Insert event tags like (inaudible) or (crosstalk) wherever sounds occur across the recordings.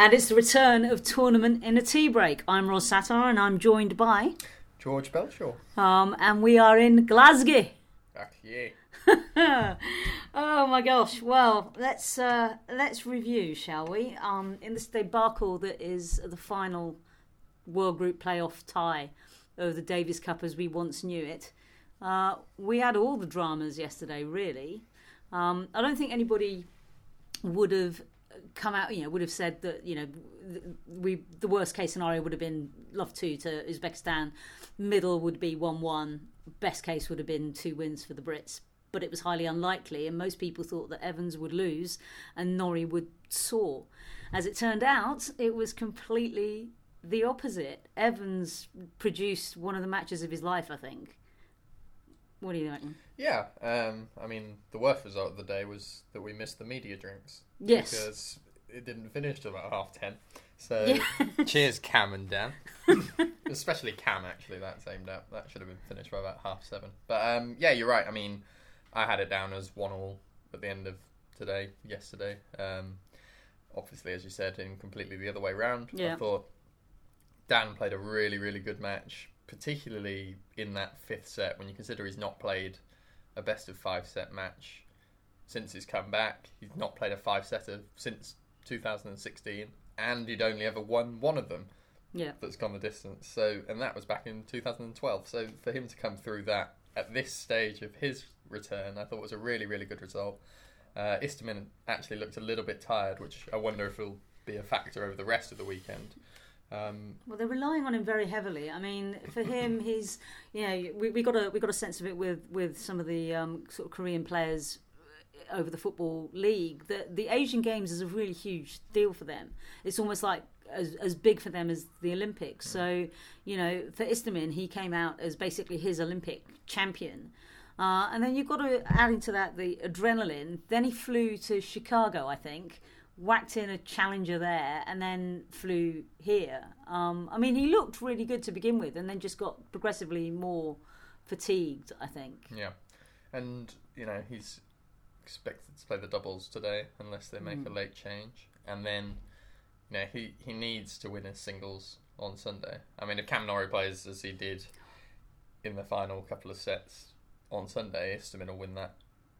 And it's the return of Tournament in a Tea Break. I'm Ross Satar and I'm joined by. George Belshaw. Um, and we are in Glasgow. Ah, yeah. (laughs) oh my gosh! Well, let's uh, let's review, shall we? Um, in this debacle that is the final World Group playoff tie of the Davis Cup as we once knew it, uh, we had all the dramas yesterday. Really, um, I don't think anybody would have come out, you know, would have said that, you know, we the worst case scenario would have been love two to Uzbekistan, middle would be one one, best case would have been two wins for the Brits, but it was highly unlikely, and most people thought that Evans would lose and Norrie would soar. As it turned out, it was completely the opposite. Evans produced one of the matches of his life, I think. What do you think? Yeah, um, I mean, the worst result of the day was that we missed the media drinks. Yes. Because it didn't finish till about half ten. So, Yeah. (laughs) Cheers, Cam and Dan. (laughs) especially Cam, actually, that's aimed at. That should have been finished by about half seven. But um, yeah, you're right. I mean, I had it down as one all at the end of today, yesterday. Um, obviously, as you said, in completely the other way round. Yeah. I thought Dan played a really, really good match, particularly in that fifth set when you consider he's not played a best of five set match since he's come back. He's not played a five setter since 2016, and he'd only ever won one of them Yeah. that's gone the distance. So, and that was back in 2012. So, for him to come through that at this stage of his return, I thought was a really, really good result. Uh, Istomin actually looked a little bit tired, which I wonder if will be a factor over the rest of the weekend. Um, Well, they're relying on him very heavily. I mean, for him, (coughs) he's you know we, we got a we got a sense of it with with some of the um, sort of Korean players over the football league that the Asian Games is a really huge deal for them. It's almost like as, as big for them as the Olympics. So you know, for Istomin, he came out as basically his Olympic champion. Uh, and then you've got to add into that the adrenaline. Then he flew to Chicago, I think, whacked in a challenger there, and then flew here. Um, I mean, he looked really good to begin with, and then just got progressively more fatigued. I think. yeah, and you know he's expected to play the doubles today unless they make a late change, and then you know he he needs to win his singles on Sunday. I mean, if Cam Norrie plays as he did in the final couple of sets on Sunday, Istomin will win that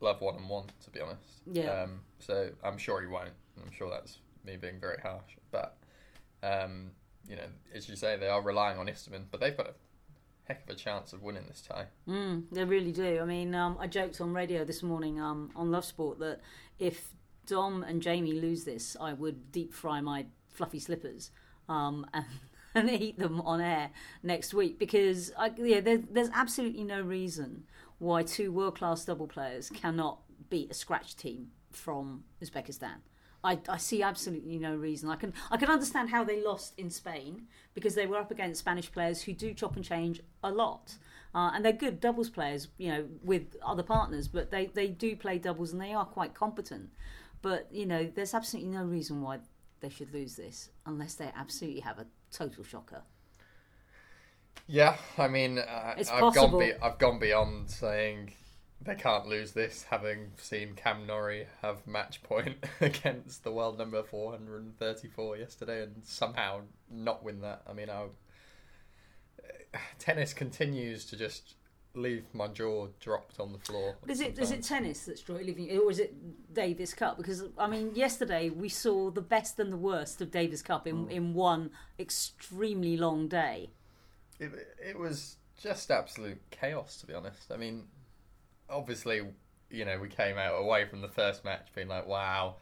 love one and one. To be honest, Yeah. Um, so I'm sure he won't. I'm sure that's me being very harsh, but um, you know, as you say, they are relying on Istomin, but they've got a heck of a chance of winning this tie. Mm, they really do. I mean, um, I joked on radio this morning um, on Love Sport that if Dom and Jamie lose this, I would deep fry my fluffy slippers um, (laughs) and, and eat them on air next week because I, yeah, there, there's absolutely no reason why two world class double players cannot beat a scratch team from Uzbekistan. I, I see absolutely no reason. I can I can understand how they lost in Spain because they were up against Spanish players who do chop and change a lot, uh, and they're good doubles players, you know, with other partners. But they, they do play doubles and they are quite competent. But you know, there's absolutely no reason why they should lose this unless they absolutely have a total shocker. Yeah, I mean, uh, I've possible. gone be- I've gone beyond saying they can't lose this, having seen Cam Norrie have match point (laughs) against the world number four hundred and thirty-four yesterday, and somehow not win that. I mean, I, (sighs) tennis continues to just leave my jaw dropped on the floor. Is it is it tennis that's leaving you, or is it Davis Cup? Because I mean, yesterday we saw the best and the worst of Davis Cup in mm. in one extremely long day. It, it was just absolute chaos, to be honest. I mean, obviously, you know, we came out away from the first match being like, wow,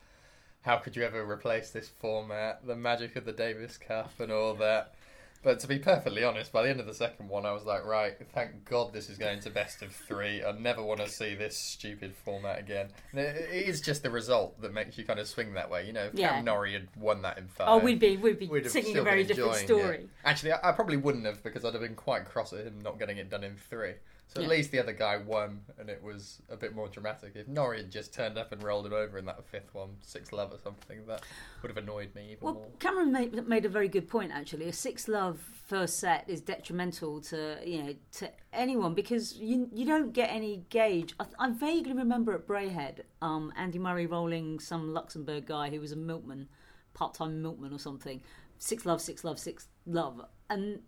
how could you ever replace this format? The magic of the Davis Cup and all that. But to be perfectly honest, by the end of the second one, I was like, right, thank God this is going to best of three. I never want to see this stupid format again. And it is just the result that makes you kind of swing that way. You know, if Yeah. Cam Norrie had won that in five. Oh, we'd be we'd be We'd singing a very different enjoying it. story. Actually, I, I probably wouldn't have because I'd have been quite cross at him not getting it done in three. So Yeah. at least the other guy won, and it was a bit more dramatic. If Norrie had just turned up and rolled him over in that fifth one, six love or something, that would have annoyed me even Well, more. Cameron made, made a very good point. Actually, a six love first set is detrimental to you know to anyone because you you don't get any gauge. I, I vaguely remember at Braehead, um, Andy Murray rolling some Luxembourg guy who was a milkman part-time milkman or something. Six love, six love, six love, and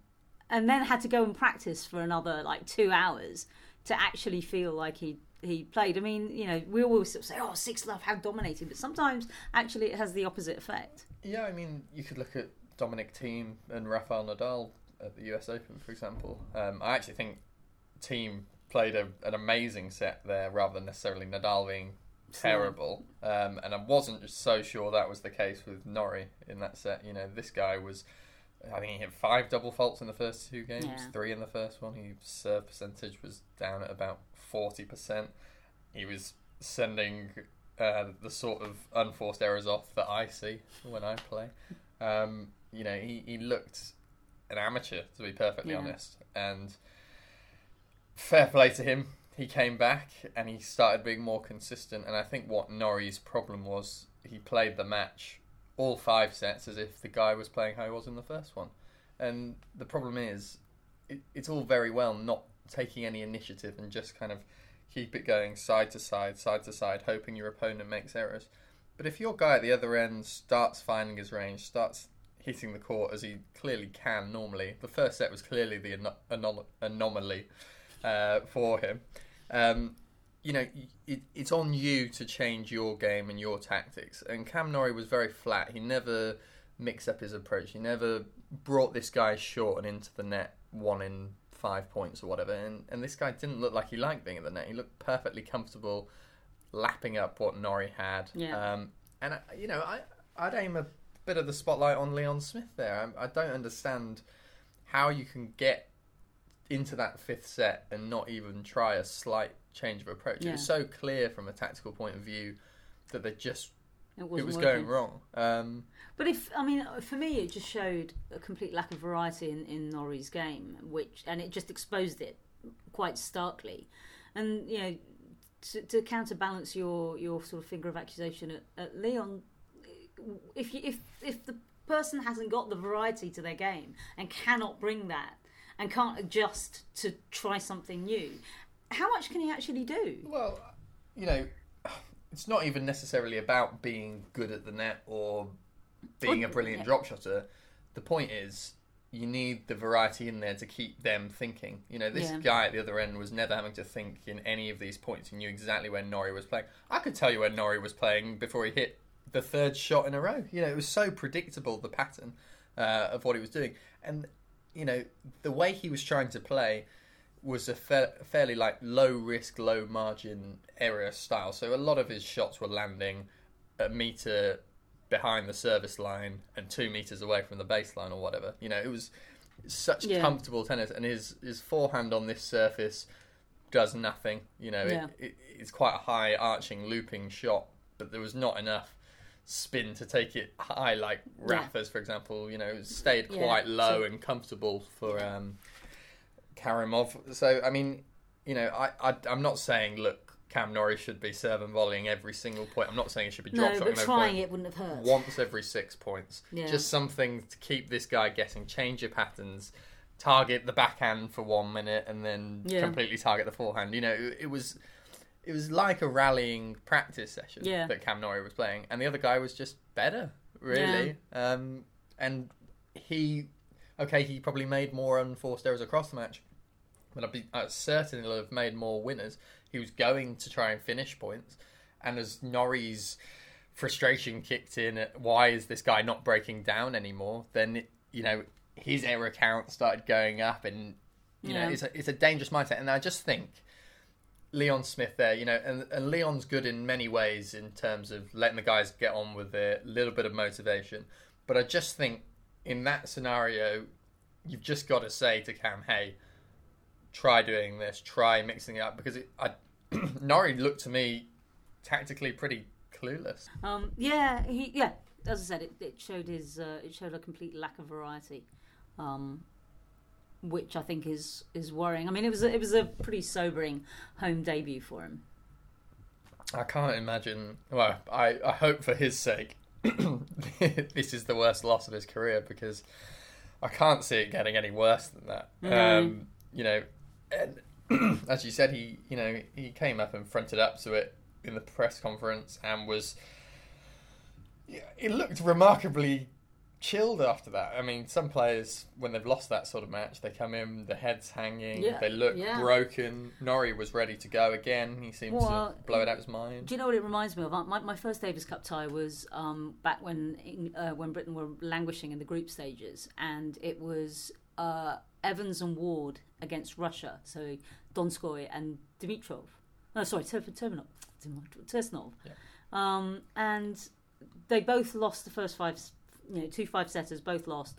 and then had to go and practice for another like two hours to actually feel like he he played. I mean, you know, we always sort of say, "Oh, six love, how dominating," but sometimes actually it has the opposite effect. Yeah, I mean, you could look at Dominic Thiem and Rafael Nadal at the US Open, for example. Um, I actually think Thiem played a, an amazing set there rather than necessarily Nadal being terrible. Um, and I wasn't so sure that was the case with Norrie in that set. You know, this guy was. I think he hit five double faults in the first two games, Yeah. three in the first one. His serve percentage was down at about 40%. He was sending uh, the sort of unforced errors off that I see when I play. Um, you know, he, he looked an amateur, to be perfectly Yeah. honest. And fair play to him. He came back and he started being more consistent. And I think what Norrie's problem was, he played the match all five sets as if the guy was playing how he was in the first one. And the problem is, it, it's all very well not taking any initiative and just kind of keep it going side to side, side to side, hoping your opponent makes errors. But if your guy at the other end starts finding his range, starts hitting the court as he clearly can normally, the first set was clearly the ano- anom- anomaly uh, for him. Um, you know, it, it's on you to change your game and your tactics. And Cam Norrie was very flat. He never mixed up his approach. He never brought this guy short and into the net one in five points or whatever. And, and this guy didn't look like he liked being in the net. He looked perfectly comfortable lapping up what Norrie had. Yeah. Um, and, I, you know, I, I'd aim a bit of the spotlight on Leon Smith there. I, I don't understand how you can get into that fifth set and not even try a slight change of approach. It was so clear from a tactical point of view that they just It, it was working. going wrong. Um, But if I mean, for me, it just showed a complete lack of variety in, in Norrie's game, which and it just exposed it quite starkly. And you know, to, to counterbalance your your sort of finger of accusation at, at Leon, if you if if the person hasn't got the variety to their game and cannot bring that and can't adjust to try something new, how much can he actually do? well, you know, it's not even necessarily about being good at the net or being a brilliant yeah. drop shotter. The point is, you need the variety in there to keep them thinking. You know, this Yeah. guy at the other end was never having to think in any of these points. He knew exactly where Norrie was playing. I could tell you where Norrie was playing before he hit the third shot in a row. You know, it was so predictable the pattern uh, of what he was doing, and you know the way he was trying to play was a fa- fairly like low risk, low margin area style. So a lot of his shots were landing a meter behind the service line and two meters away from the baseline or whatever. You know, it was such Yeah. comfortable tennis, and his his forehand on this surface does nothing. You know, Yeah. it, it, it's quite a high arching looping shot, but there was not enough spin to take it high like Yeah. Rafa's, for example. You know, it stayed Yeah, quite low so- and comfortable for um, Karimov. So I mean, you know, I, I I'm not saying look, Cam Norrie should be serve and volleying every single point. I'm not saying it should be drop No, shotting but trying it wouldn't have hurt. Once every six points, Yeah. just something to keep this guy guessing. Change your patterns. Target the backhand for one minute and then Yeah. completely target the forehand. You know, it, it was it was like a rallying practice session Yeah. that Cam Norrie was playing, and the other guy was just better, really. Um, and he, okay, he probably made more unforced errors across the match, but I'd be uh, certain he'll have made more winners. He was going to try and finish points, and as Norrie's frustration kicked in, at why is this guy not breaking down anymore? Then you know his error count started going up, and you Yeah. know it's a it's a dangerous mindset. And I just think Leon Smith there, you know, and, and Leon's good in many ways in terms of letting the guys get on with it, a little bit of motivation. But I just think in that scenario, you've just got to say to Cam, hey, try doing this, try mixing it up, because it, I, (clears throat) Norrie looked to me tactically pretty clueless. Um, yeah, he yeah. As I said, it, it showed his uh, it showed a complete lack of variety, um, which I think is is worrying. I mean, it was a, it was a pretty sobering home debut for him. I can't imagine. Well, I, I hope for his sake, (laughs) this is the worst loss of his career because I can't see it getting any worse than that. No. Um, you know, and (clears throat) as you said, he you know he came up and fronted up to it in the press conference and was it looked remarkably chilled after that. I mean, some players when they've lost that sort of match, they come in, the heads hanging, Yeah, they look yeah. broken. Norrie was ready to go again. He seems Well, to blow it out of his mind. Do you know what it reminds me of? My, my first Davis Cup tie was um, back when uh, when Britain were languishing in the group stages, and it was uh, Evans and Ward against Russia. So Donskoy and Dimitrov. No, sorry, Ter- Terminov. Tersnov. Yeah. Um, and they both lost the first five, you know, two five setters, both lost.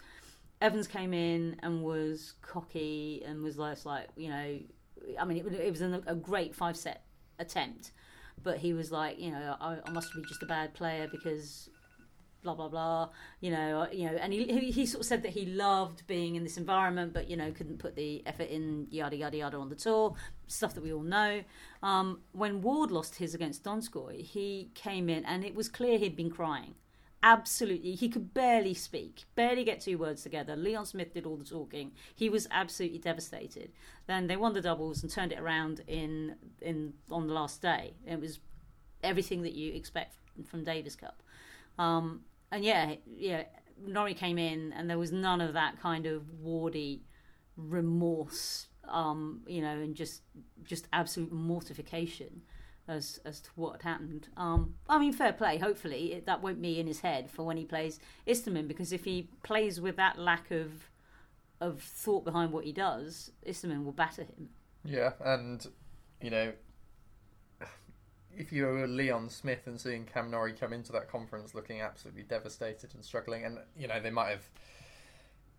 Evans came in and was cocky and was less like, you know, I mean, it, was- it was an, a great five set attempt, but he was like, you know, I, I must be just a bad player because blah blah blah, you know, you know, and he, he he sort of said that he loved being in this environment, but you know, couldn't put the effort in, yada yada yada, on the tour, stuff that we all know. Um, when Ward lost his against Donskoy, he came in and it was clear he'd been crying. Absolutely, he could barely speak, barely get two words together. Leon Smith did all the talking. He was absolutely devastated. Then they won the doubles and turned it around in in on the last day. It was everything that you expect from Davis Cup. Um, and yeah, yeah, Norrie came in and there was none of that kind of wardy remorse, um, you know, and just just absolute mortification as as to what happened. Um, I mean, fair play. Hopefully, it, that won't be in his head for when he plays Istomin, because if he plays with that lack of of thought behind what he does, Istomin will batter him. Yeah, and you know, if you were Leon Smith and seeing Cam Norrie come into that conference looking absolutely devastated and struggling, and you know they might have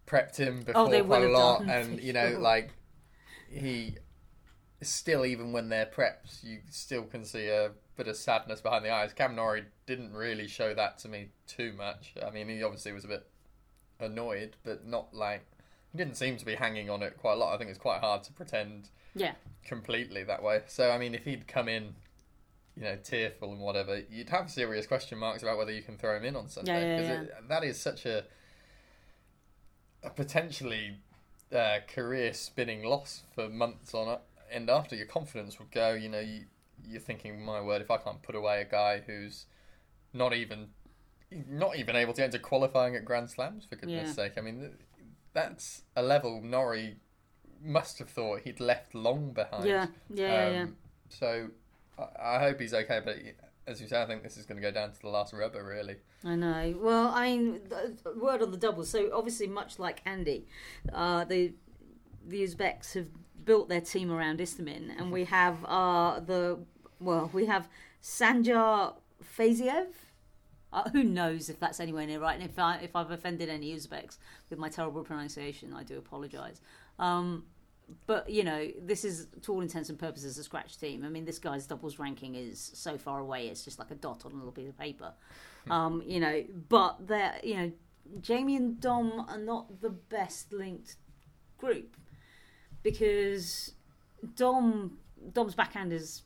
prepped him before Oh, quite a lot, done, and you know, sure. like he still, even when they're preps, you still can see a bit of sadness behind the eyes. Cam Norrie didn't really show that to me too much. I mean, he obviously was a bit annoyed, but not like he didn't seem to be hanging on it quite a lot. I think it's quite hard to pretend Yeah, completely that way. So I mean, if he'd come in, you know, tearful and whatever, you'd have serious question marks about whether you can throw him in on Sunday Yeah, yeah, because it that is such a a potentially uh, career spinning loss for months on end after. Your confidence would go. You know, you you're thinking, my word, if I can't put away a guy who's not even not even able to enter qualifying at Grand Slams for goodness Yeah. sake. I mean, that's a level Norrie must have thought he'd left long behind. yeah, yeah, yeah, yeah. Um, So I, I hope he's okay, but as you say, I think this is going to go down to the last rubber, really. I know. Well, I mean, word on the double. So obviously, much like Andy, uh, the the Uzbeks have built their team around Istomin, and we have uh, the well, we have Sanjar Fayziev. Uh, who knows if that's anywhere near right? And if I if I've offended any Uzbeks with my terrible pronunciation, I do apologise. Um, but you know, this is to all intents and purposes a scratch team. I mean, this guy's doubles ranking is so far away; it's just like a dot on a little piece of paper. Um, you know, but they're you know, Jamie and Dom are not the best linked group because Dom Dom's backhand is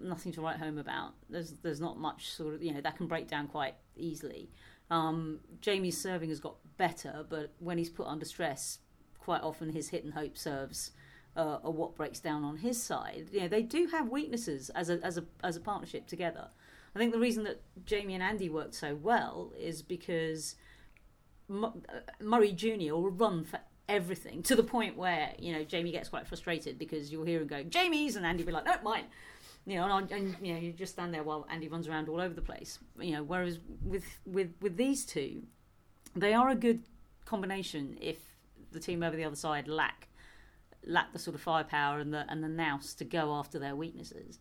nothing to write home about. There's there's not much sort of you know that can break down quite easily. Um, Jamie's serving has got better, but when he's put under stress, quite often his hit and hope serves uh, are what breaks down on his side. You know they do have weaknesses as a as a as a partnership together. I think the reason that Jamie and Andy worked so well is because uh, Murray Junior will run for everything to the point where you know Jamie gets quite frustrated because you'll hear him going Jamie's and Andy be like no mine. You know and, and you know you just stand there while Andy runs around all over the place. You know whereas with with with these two they are a good combination if the team over the other side lack lack the sort of firepower and the and the nous to go after their weaknesses.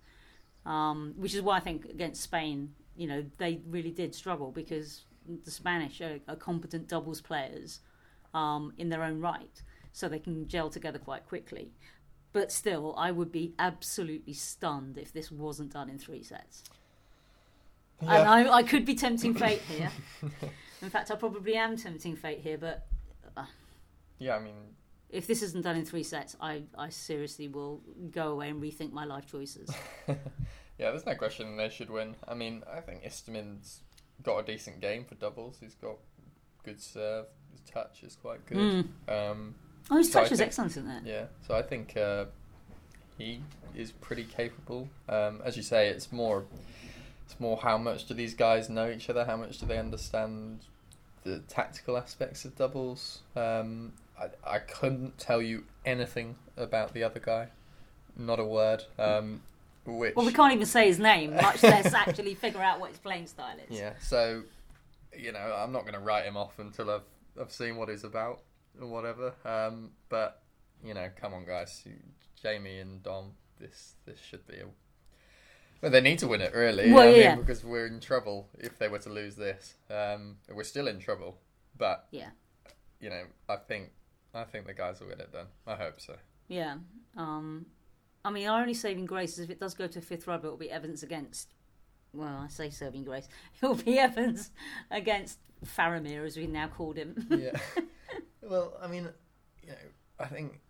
Um, which is why I think against Spain you know they really did struggle because the Spanish are, are competent doubles players um, in their own right, so they can gel together quite quickly. But still, I would be absolutely stunned if this wasn't done in three sets. And I, I could be tempting fate here. (laughs) In fact, I probably am tempting fate here. But yeah, I mean, if this isn't done in three sets, I, I seriously will go away and rethink my life choices. (laughs) yeah, there's no question they should win. I mean, I think Istomin's got a decent game for doubles. He's got good serve. His touch is quite good. Mm. Um, Oh, his So I touch is think- excellent, isn't it? yeah, so I think uh, he is pretty capable. Um, as you say, it's more It's more how much do these guys know each other? How much do they understand the tactical aspects of doubles? Um, I, I couldn't tell you anything about the other guy. Not a word. Um, which Well, we can't even say his name, much less (laughs) actually figure out what his playing style is. Yeah, so you know, I'm not going to write him off until I've I've seen what he's about or whatever. Um, but you know, come on, guys, Jamie and Dom, this this should be a. Well, they need to win it, really. Well, I mean, yeah. because we're in trouble if they were to lose this. Um, we're still in trouble, but Yeah. you know, I think I think the guys will get it done. I hope so. Yeah. Um, I mean, our only saving grace is if it does go to a fifth rubber, it'll be Evans against. Well, I say serving grace. (laughs) It'll be Evans against Faramir, as we now called him. yeah. (laughs) Well, I mean, you know, I think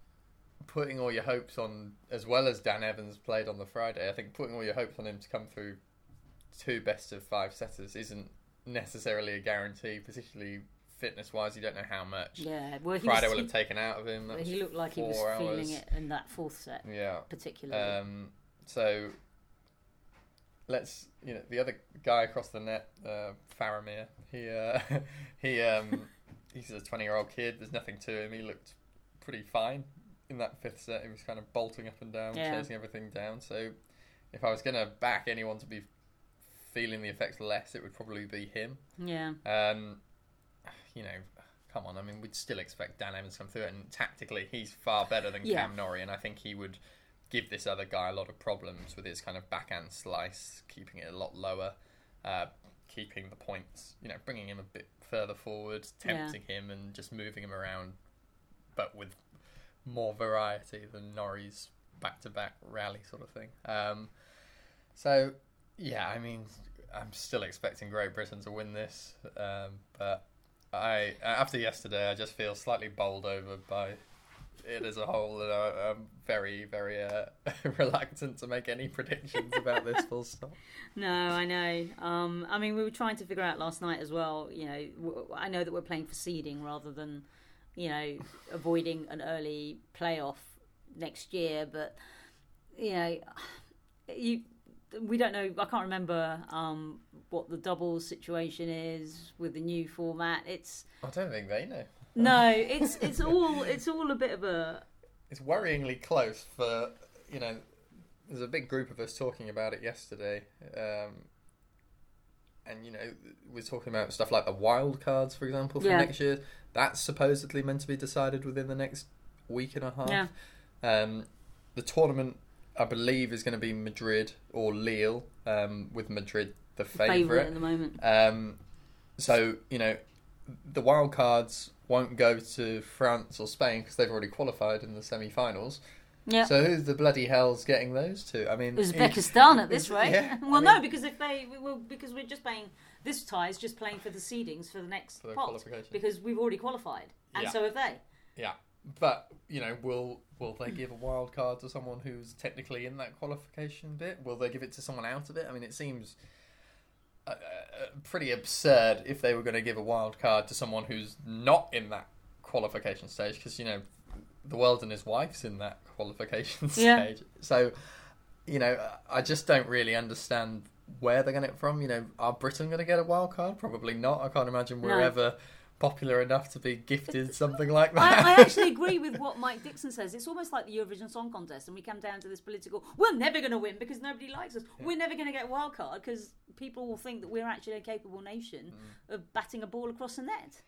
putting all your hopes on, as well as Dan Evans played on the Friday, I think putting all your hopes on him to come through two best of five setters isn't necessarily a guarantee, particularly fitness wise. You don't know how much yeah. Well, Friday was, will have taken out of him. That he looked like he was four feeling hours. it in that fourth set, Yeah. particularly. Um, so let's you know the other guy across the net, uh, Faramir. He uh, (laughs) he um, he's a twenty year old kid. There's nothing to him. He looked pretty fine in that fifth set. He was kind of bolting up and down, Yeah. chasing everything down. So if I was gonna back anyone to be feeling the effects less, it would probably be him. yeah. Um, you know, come on. I mean, we'd still expect Dan Evans to come through it, and tactically, he's far better than Yeah. Cam Norrie, and I think he would give this other guy a lot of problems with his kind of backhand slice, keeping it a lot lower, uh, keeping the points, you know, bringing him a bit further forward, Yeah. tempting him, and just moving him around, but with more variety than Norrie's back-to-back rally sort of thing. Um, so, yeah, I mean, I'm still expecting Great Britain to win this, um, but I after yesterday, I just feel slightly bowled over by it as a whole, and I, I'm very, very uh, (laughs) reluctant to make any predictions about this. Full stop. (laughs) No, I know. Um, I mean, we were trying to figure out last night as well. You know, w- I know that we're playing for seeding rather than, you know, avoiding an early playoff next year. But you know, you we don't know. I can't remember um, what the doubles situation is with the new format. It's I don't think they know. No, (laughs) it's it's all it's all a bit of a It's worryingly close for you know. There's a big group of us talking about it yesterday, um, and you know we're talking about stuff like the wild cards, for example, for Yeah. next year. That's supposedly meant to be decided within the next week and a half. yeah. Um, the tournament, I believe, is going to be Madrid or Lille, um, with Madrid the favourite at the moment. Um, so you know, the wild cards won't go to France or Spain because they've already qualified in the semi-finals. Yeah. So who's the bloody hell's getting those two? I mean, Uzbekistan at this rate. yeah, well, I no, because if they well, because we're just playing this tie is just playing for the seedings for the next For the pot qualification. because we've already qualified, and Yeah. so have they. Yeah, but you know, will will they give a wild card to someone who's technically in that qualification bit? Will they give it to someone out of it? I mean, it seems uh, uh, pretty absurd if they were going to give a wild card to someone who's not in that qualification stage, because you know, the world and his wife's in that qualification (laughs) Yeah. stage. So, you know, I just don't really understand where they're getting it from. You know, are Britain going to get a wild card? Probably not. I can't imagine we're No. ever popular enough to be gifted (laughs) something like that. I, I actually (laughs) agree with what Mike Dickson says. It's almost like the Eurovision Song Contest, and we come down to this political. We're never going to win because nobody likes us. We're never going to get a wild card because people will think that we're actually a capable nation Mm. of batting a ball across the net.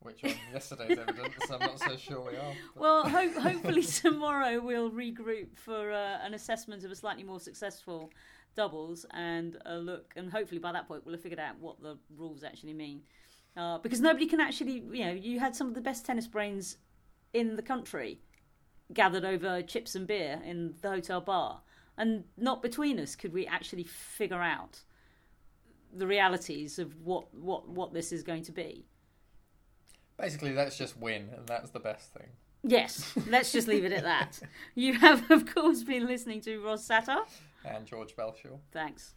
Which on yesterday's evidence, I'm not so sure we are. but- Well, ho- hopefully tomorrow we'll regroup for uh, an assessment of a slightly more successful doubles and a look, and hopefully by that point we'll have figured out what the rules actually mean. Uh, because nobody can actually, you know, you had some of the best tennis brains in the country gathered over chips and beer in the hotel bar, and not between us could we actually figure out the realities of what what what this is going to be. Basically, let's just win, and that's the best thing. Yes, (laughs) let's just leave it at that. You have, of course, been listening to Ross Satter. And George Belshaw. Thanks.